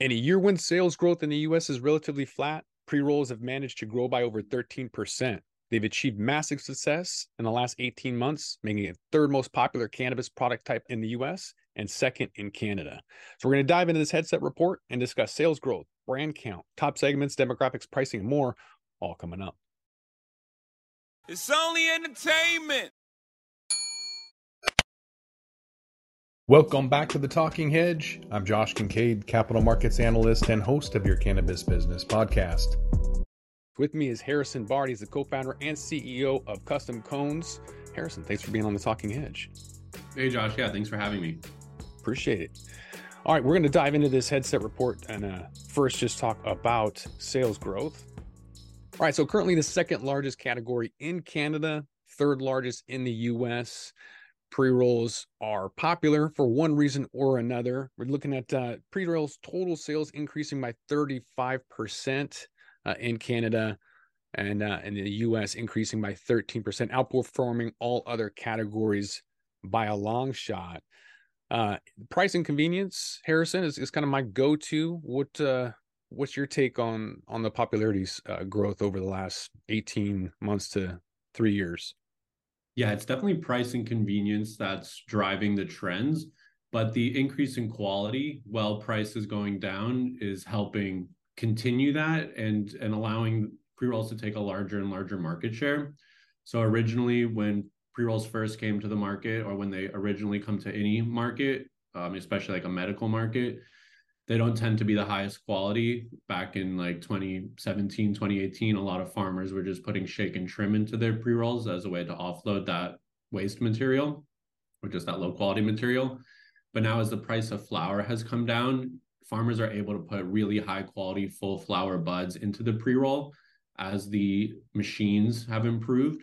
And a year when sales growth in the US is relatively flat, pre rolls have managed to grow by over 13%. They've achieved massive success in the last 18 months, making it third most popular cannabis product type in the US and second in Canada. So, we're going to dive into this headset report and discuss sales growth, brand count, top segments, demographics, pricing, and more, all coming up. It's only entertainment. Welcome back to the Talking Hedge. I'm Josh Kincaid, capital markets analyst and host of your cannabis business podcast. With me is Harrison Bard. He's the co founder and CEO of Custom Cones. Harrison, thanks for being on the Talking Hedge. Hey, Josh. Yeah, thanks for having me. Appreciate it. All right, we're going to dive into this headset report and uh, first just talk about sales growth. All right, so currently the second largest category in Canada, third largest in the US pre rolls are popular for one reason or another. We're looking at uh, pre rolls total sales increasing by 35% uh, in Canada and uh, in the US increasing by 13%, outperforming all other categories by a long shot. Uh, price and convenience, Harrison, is, is kind of my go to. What uh, what's your take on on the popularity uh, growth over the last 18 months to three years? Yeah, it's definitely price and convenience that's driving the trends, but the increase in quality while price is going down is helping continue that and and allowing pre-rolls to take a larger and larger market share. So originally when pre-rolls first came to the market or when they originally come to any market, um, especially like a medical market, they don't tend to be the highest quality. Back in like 2017, 2018, a lot of farmers were just putting shake and trim into their pre rolls as a way to offload that waste material or just that low quality material. But now, as the price of flower has come down, farmers are able to put really high quality full flower buds into the pre roll as the machines have improved.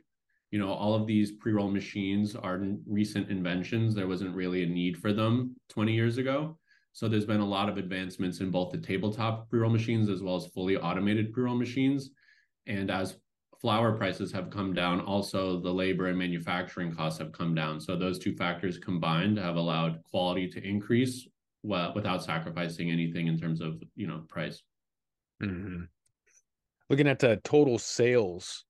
You know, all of these pre roll machines are recent inventions. There wasn't really a need for them 20 years ago. So there's been a lot of advancements in both the tabletop pre-roll machines as well as fully automated pre-roll machines. And as flower prices have come down, also the labor and manufacturing costs have come down. So those two factors combined have allowed quality to increase well, without sacrificing anything in terms of you know price. Mm-hmm. Looking at the total sales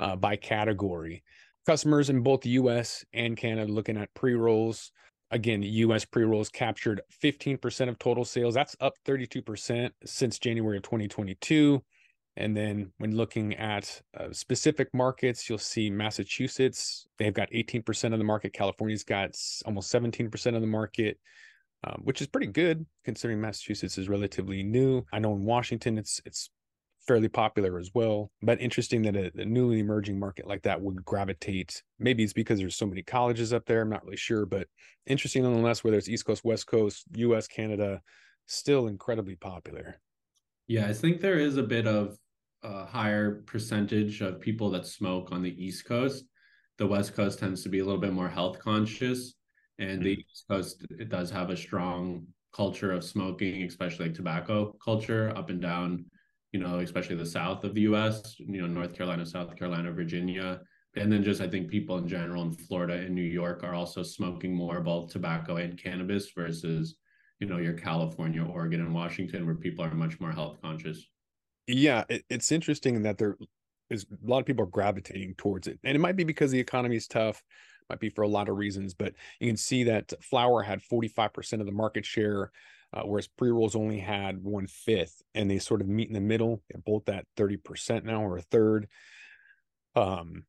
uh, by category, customers in both the U.S. and Canada looking at pre rolls Again, US pre rolls captured 15% of total sales. That's up 32% since January of 2022. And then when looking at uh, specific markets, you'll see Massachusetts, they've got 18% of the market. California's got almost 17% of the market, um, which is pretty good considering Massachusetts is relatively new. I know in Washington, it's it's fairly popular as well. But interesting that a, a, newly emerging market like that would gravitate. Maybe it's because there's so many colleges up there. I'm not really sure, but interesting nonetheless. Whether it's East Coast, West Coast, U.S., Canada, still incredibly popular. Yeah, I think there is a bit of a higher percentage of people that smoke on the East Coast. The West Coast tends to be a little bit more health conscious, and the hmm. East Coast it does have a strong culture of smoking, especially like tobacco culture up and down you know, especially the south of the US, you know, North Carolina, South Carolina, Virginia. And then just I think people in general in Florida and New York are also smoking more both tobacco and cannabis versus, you know, your California, Oregon, and Washington, where people are much more health conscious. Yeah, it, it's interesting that there is a lot of people are gravitating towards it. And it might be because the economy is tough, might be for a lot of reasons, but you can see that flower had 45% of the market share uh, whereas pre rolls only had one fifth, and they sort of meet in the middle. They're both at thirty percent now, or a third. Um,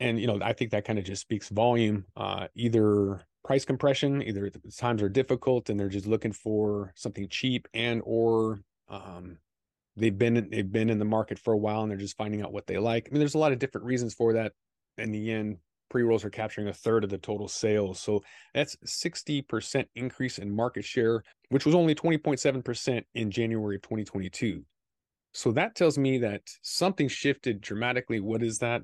and you know, I think that kind of just speaks volume. Uh, either price compression, either times are difficult, and they're just looking for something cheap, and or um, they've been they've been in the market for a while, and they're just finding out what they like. I mean, there's a lot of different reasons for that. In the end, pre-rolls are capturing a third of the total sales. So that's 60% increase in market share, which was only 20.7% in January of 2022. So that tells me that something shifted dramatically. What is that?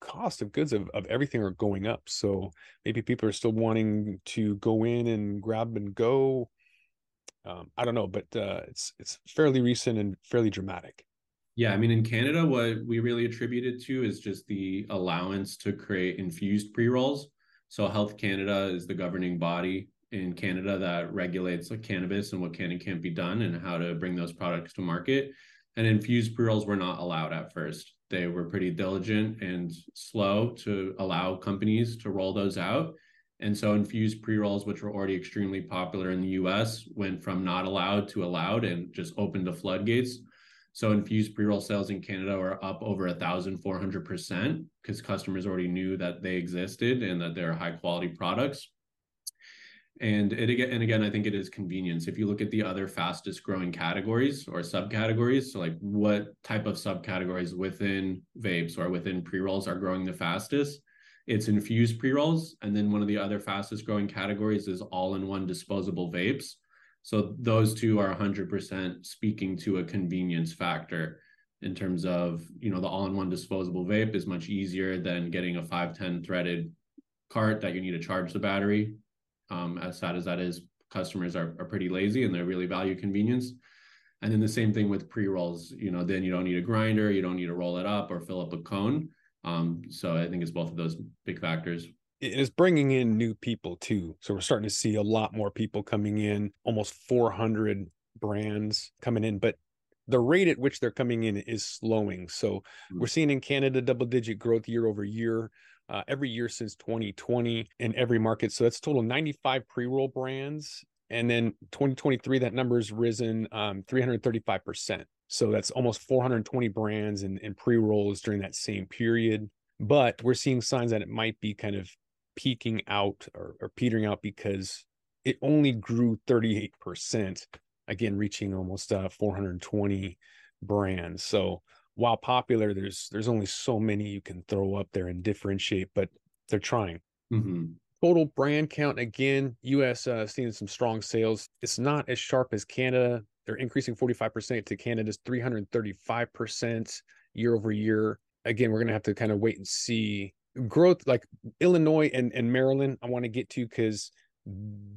Cost of goods of, of everything are going up. So maybe people are still wanting to go in and grab and go. Um, I don't know, but uh, it's it's fairly recent and fairly dramatic. Yeah, I mean, in Canada, what we really attribute it to is just the allowance to create infused pre rolls. So, Health Canada is the governing body in Canada that regulates like cannabis and what can and can't be done and how to bring those products to market. And infused pre rolls were not allowed at first. They were pretty diligent and slow to allow companies to roll those out. And so infused pre rolls, which were already extremely popular in the US, went from not allowed to allowed and just opened the floodgates. So infused pre roll sales in Canada are up over a thousand four hundred percent because customers already knew that they existed and that they're high quality products. And it again, and again, I think it is convenience. If you look at the other fastest growing categories or subcategories, so like what type of subcategories within vapes or within pre rolls are growing the fastest, it's infused pre rolls. And then one of the other fastest growing categories is all in one disposable vapes. So those two are 100% speaking to a convenience factor in terms of, you know, the all in one disposable vape is much easier than getting a 510 threaded cart that you need to charge the battery um, as sad as that is, customers are, are pretty lazy and they really value convenience. And then the same thing with pre rolls. You know, then you don't need a grinder, you don't need to roll it up or fill up a cone. Um, so I think it's both of those big factors. It is bringing in new people too. So we're starting to see a lot more people coming in, almost 400 brands coming in, but the rate at which they're coming in is slowing. So we're seeing in Canada double digit growth year over year uh, every year since 2020 in every market. So that's total 95 pre roll brands. And then 2023, that number has risen um, 335%. So that's almost 420 brands and, in pre rolls during that same period. But we're seeing signs that it might be kind of peaking out or, or petering out because it only grew 38%, again, reaching almost uh, 420 brands. So while popular, there's there's only so many you can throw up there and differentiate, but they're trying. Mm-hmm. Total brand count again, U.S. Uh, seeing some strong sales. It's not as sharp as Canada. They're increasing 45% to Canada's 335% year over year. Again, we're gonna have to kind of wait and see growth. Like Illinois and, and Maryland, I want to get to because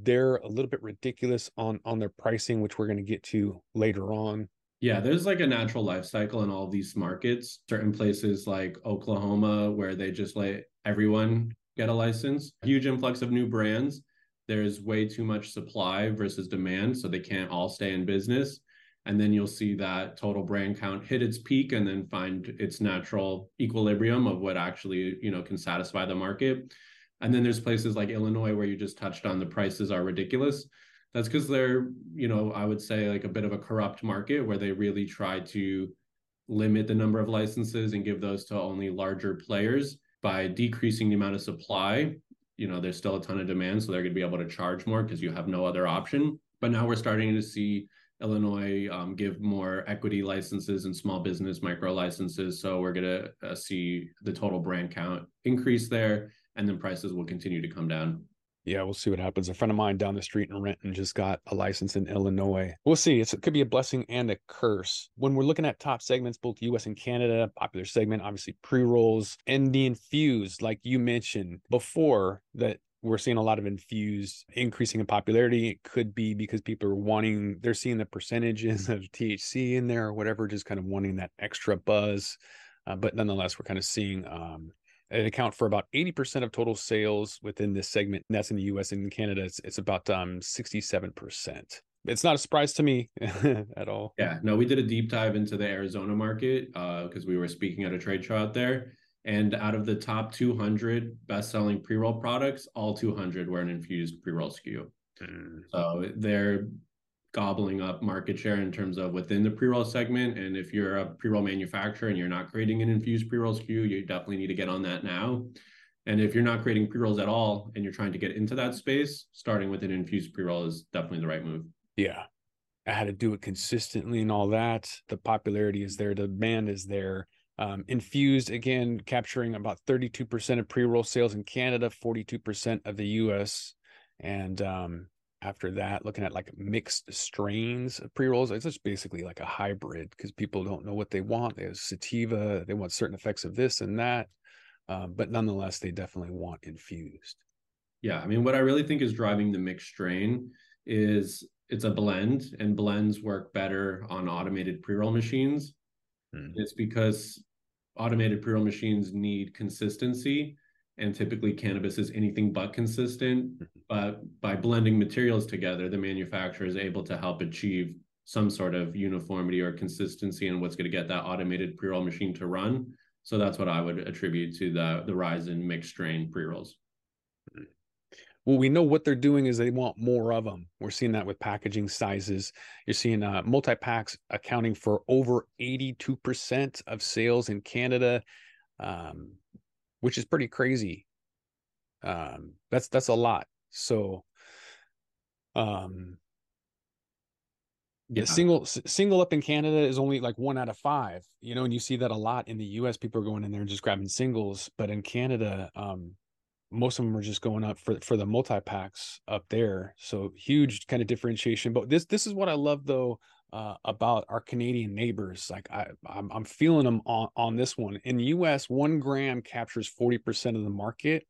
they're a little bit ridiculous on on their pricing, which we're going to get to later on. Yeah, there's like a natural life cycle in all these markets. Certain places like Oklahoma, where they just let everyone get a license, huge influx of new brands. There's way too much supply versus demand, so they can't all stay in business. And then you'll see that total brand count hit its peak and then find its natural equilibrium of what actually, you know, can satisfy the market. And then there's places like Illinois where you just touched on the prices are ridiculous. That's because they're you know i would say like a bit of a corrupt market where they really try to limit the number of licenses and give those to only larger players. By decreasing the amount of supply you know there's still a ton of demand so they're going to be able to charge more because you have no other option. But now we're starting to see illinois um, give more equity licenses and small business micro licenses so we're going to uh, see the total brand count increase there and then prices will continue to come down yeah, we'll see what happens. A friend of mine down the street in Renton just got a license in Illinois. We'll see. It's, it could be a blessing and a curse. When we're looking at top segments, both US and Canada, popular segment, obviously pre rolls and the infused, like you mentioned before, that we're seeing a lot of infused increasing in popularity. It could be because people are wanting, they're seeing the percentages of THC in there or whatever, just kind of wanting that extra buzz. Uh, but nonetheless, we're kind of seeing um, it account for about 80% of total sales within this segment. And that's in the US and in Canada, it's, it's about um, 67%. It's not a surprise to me at all. Yeah, no, we did a deep dive into the Arizona market because uh, we were speaking at a trade show out there. And out of the top 200 best selling pre roll products, all 200 were an infused pre roll SKU. Mm. So they're gobbling up market share in terms of within the pre-roll segment. And if you're a pre-roll manufacturer and you're not creating an infused pre-roll SKU, you definitely need to get on that now. And if you're not creating pre-rolls at all and you're trying to get into that space, starting with an infused pre-roll is definitely the right move. Yeah. I had to do it consistently and all that. The popularity is there, the demand is there. Um, infused again, capturing about 32% of pre-roll sales in Canada, 42% of the US. And um, after that looking at like mixed strains of pre-rolls it's just basically like a hybrid because people don't know what they want they have sativa they want certain effects of this and that um, but nonetheless they definitely want infused yeah i mean what i really think is driving the mixed strain is it's a blend and blends work better on automated pre-roll machines hmm. it's because automated pre-roll machines need consistency and typically cannabis is anything but consistent. Mm-hmm. But by blending materials together, the manufacturer is able to help achieve some sort of uniformity or consistency in what's going to get that automated pre-roll machine to run. So that's what I would attribute to the the rise in mixed strain pre-rolls. Well, we know what they're doing is they want more of them. We're seeing that with packaging sizes. You're seeing uh, multi packs accounting for over 82% of sales in Canada, um, which is pretty crazy. Um, that's that's a lot. So, um, Yeah. the single single up in Canada is only like one out of five, you know, and you see that a lot in the US. People are going in there and just grabbing singles, but in Canada, um, most of them are just going up for for the multi packs up there. So huge kind of differentiation. But this this is what I love though uh, about our Canadian neighbors. Like I I'm, I'm feeling them on on this one. In the US, one gram captures forty percent of the market.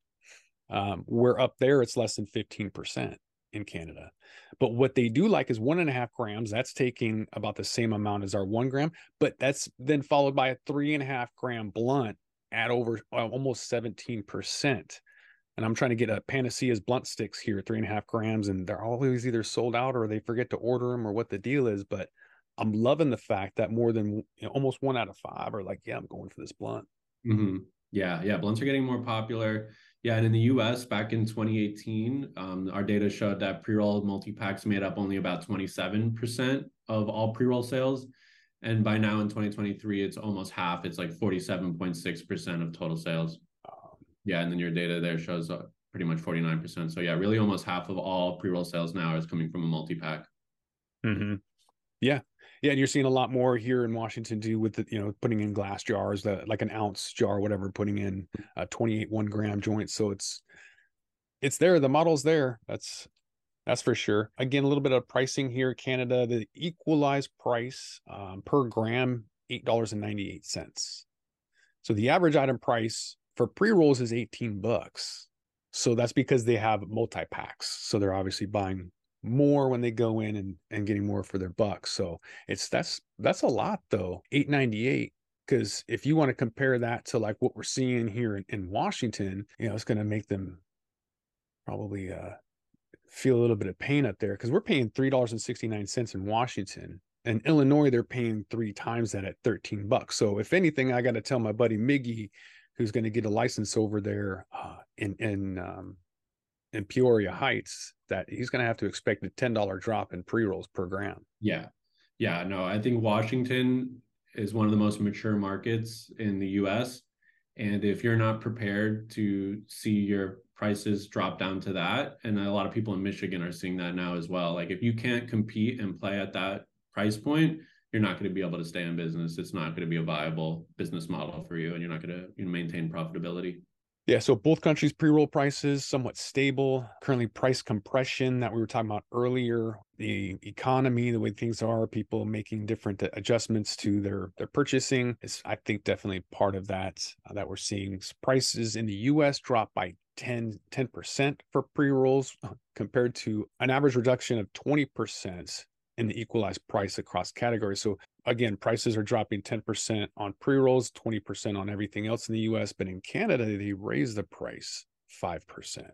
Um, where up there it's less than fifteen percent in Canada. But what they do like is one and a half grams. That's taking about the same amount as our one gram, but that's then followed by a three and a half gram blunt at over uh, almost 17%. And I'm trying to get a Panacea's blunt sticks here, three and a half grams, and they're always either sold out or they forget to order them or what the deal is. But I'm loving the fact that more than you know, almost one out of five are like, yeah, I'm going for this blunt. hmm Yeah, yeah, blunts are getting more popular. Yeah, and in the U.S. back in 2018, um, our data showed that pre-roll multi-packs made up only about 27% of all pre-roll sales, and by now in 2023, it's almost half. It's like 47.6% of total sales. Yeah, and then your data there shows uh, pretty much 49%. So yeah, really almost half of all pre-roll sales now is coming from a multi-pack. Mm-hmm. Yeah, yeah, and you're seeing a lot more here in Washington too, with the you know putting in glass jars, the like an ounce jar, whatever, putting in uh, 28 one gram joints. So it's it's there. The model's there. That's that's for sure. Again, a little bit of pricing here, Canada. The equalized price um, per gram eight dollars and ninety eight cents. So the average item price for pre rolls is 18 bucks. So that's because they have multi packs. So they're obviously buying more when they go in and, and getting more for their bucks. So it's that's that's a lot though. 898. Because if you want to compare that to like what we're seeing here in, in Washington, you know, it's gonna make them probably uh feel a little bit of pain up there because we're paying three dollars and sixty nine cents in Washington. In Illinois, they're paying three times that at 13 bucks. So if anything, I got to tell my buddy Miggy, who's going to get a license over there uh, in in um, in Peoria Heights, that he's going to have to expect a ten dollar drop in pre rolls per gram. Yeah. Yeah. No, I think Washington is one of the most mature markets in the US. And if you're not prepared to see your prices drop down to that, and a lot of people in Michigan are seeing that now as well. Like if you can't compete and play at that price point, you're not going to be able to stay in business. It's not going to be a viable business model for you, and you're not going to you know, maintain profitability. Yeah, so both countries pre-roll prices somewhat stable. Currently price compression that we were talking about earlier, the economy, the way things are, people making different adjustments to their their purchasing is I think definitely part of that uh, that we're seeing. Prices in the US drop by 10 10% for pre-rolls uh, compared to an average reduction of 20% the equalized price across categories. So again, prices are dropping 10% on pre rolls, 20% on everything else in the US. But in Canada, they raised the price 5%.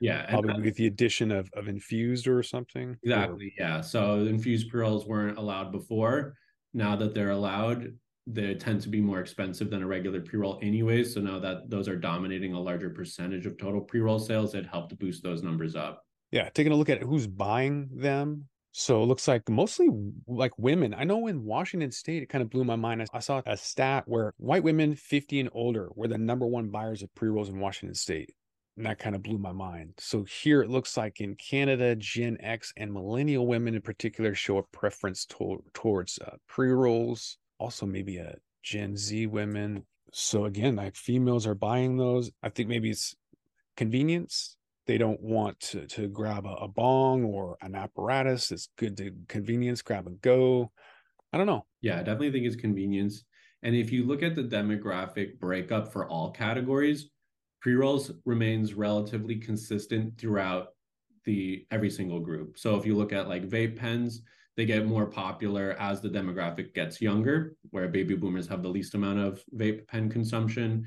Yeah. Probably with the addition of, of infused or something. Exactly. Or... Yeah. So infused pre rolls weren't allowed before. Now that they're allowed, they tend to be more expensive than a regular pre roll, anyways. So now that those are dominating a larger percentage of total pre roll sales, it helped boost those numbers up. Yeah. Taking a look at who's buying them, so it looks like mostly like women. I know in Washington state, it kind of blew my mind. I saw a stat where white women 50 and older were the number one buyers of pre rolls in Washington state. And that kind of blew my mind. So here it looks like in Canada, Gen X and millennial women in particular show a preference to- towards uh, pre rolls. Also, maybe a Gen Z women. So again, like females are buying those. I think maybe it's convenience they don't want to, to grab a, a, bong or an apparatus it's good to convenience grab and go. I don't know. Yeah i definitely think it's convenience. And if you look at the demographic breakup for all categories pre-rolls remains relatively consistent throughout the every single group. So if you look at like vape pens they get more popular as the demographic gets younger where baby boomers have the least amount of vape pen consumption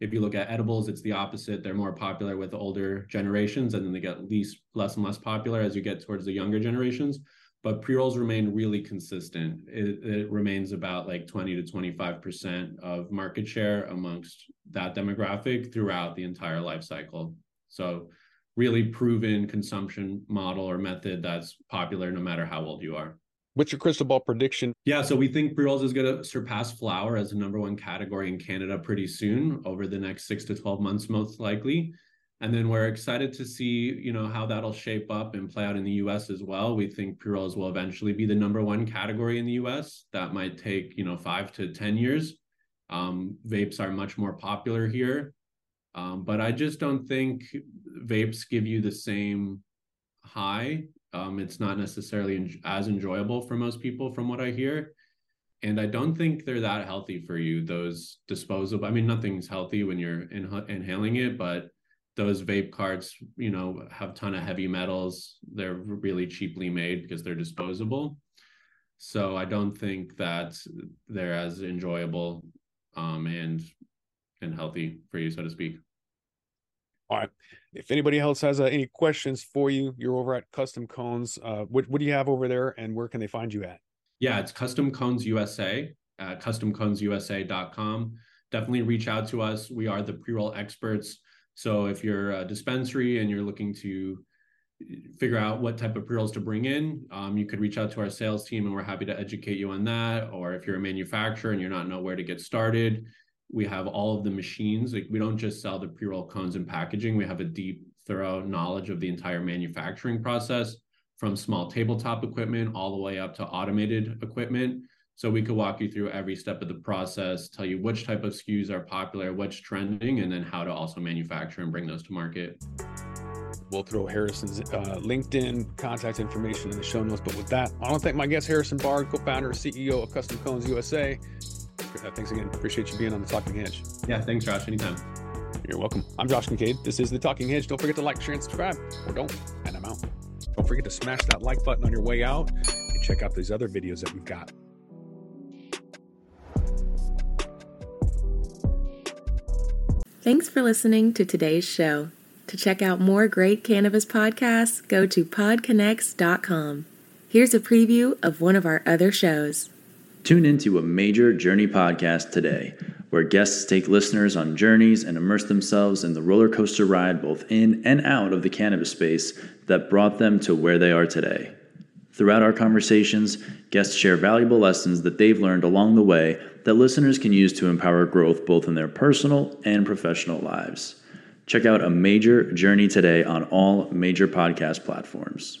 If you look at edibles, it's the opposite. They're more popular with older generations, and then they get least less and less popular as you get towards the younger generations. But pre rolls remain really consistent. It, it remains about like 20 to 25% of market share amongst that demographic throughout the entire life cycle. So, really proven consumption model or method that's popular no matter how old you are. What's your crystal ball prediction? Yeah, so we think pre-rolls is going to surpass flower as the number one category in Canada pretty soon over the next six to 12 months, most likely. And then we're excited to see, you know, how that'll shape up and play out in the US as well. We think pre-rolls will eventually be the number one category in the US. That might take, you know, five to 10 years. Um, vapes are much more popular here. Um, but I just don't think vapes give you the same high um, it's not necessarily en- as enjoyable for most people, from what I hear. And I don't think they're that healthy for you. Those disposable, I mean, nothing's healthy when you're in- inhaling it, but those vape carts, you know, have ton of heavy metals. They're really cheaply made because they're disposable. So I don't think that they're as enjoyable um, and and healthy for you, so to speak. All right. If anybody else has uh, any questions for you, you're over at Custom Cones. Uh, what, what do you have over there and where can they find you at? Yeah, it's Custom Cones USA at customconesusa.com. Definitely reach out to us. We are the pre roll experts. So if you're a dispensary and you're looking to figure out what type of pre rolls to bring in, um, you could reach out to our sales team and we're happy to educate you on that. Or if you're a manufacturer and you're not know where to get started, we have all of the machines. Like we don't just sell the pre-roll cones and packaging. We have a deep, thorough knowledge of the entire manufacturing process from small tabletop equipment all the way up to automated equipment. So we could walk you through every step of the process, tell you which type of SKUs are popular, what's trending, and then how to also manufacture and bring those to market. We'll throw Harrison's uh, LinkedIn contact information in the show notes. But with that, I want to thank my guest, Harrison Bard, co-founder, and CEO of Custom Cones USA. Uh, thanks again. Appreciate you being on the Talking Hedge. Yeah, thanks, Josh. Anytime. You're welcome. I'm Josh Kincaid. This is the Talking Hedge. Don't forget to like, share, and subscribe, or don't. And I'm out. Don't forget to smash that like button on your way out and check out these other videos that we've got. Thanks for listening to today's show. To check out more great cannabis podcasts, go to podconnects.com. Here's a preview of one of our other shows. Tune into a major journey podcast today, where guests take listeners on journeys and immerse themselves in the roller coaster ride both in and out of the cannabis space that brought them to where they are today. Throughout our conversations, guests share valuable lessons that they've learned along the way that listeners can use to empower growth both in their personal and professional lives. Check out a major journey today on all major podcast platforms.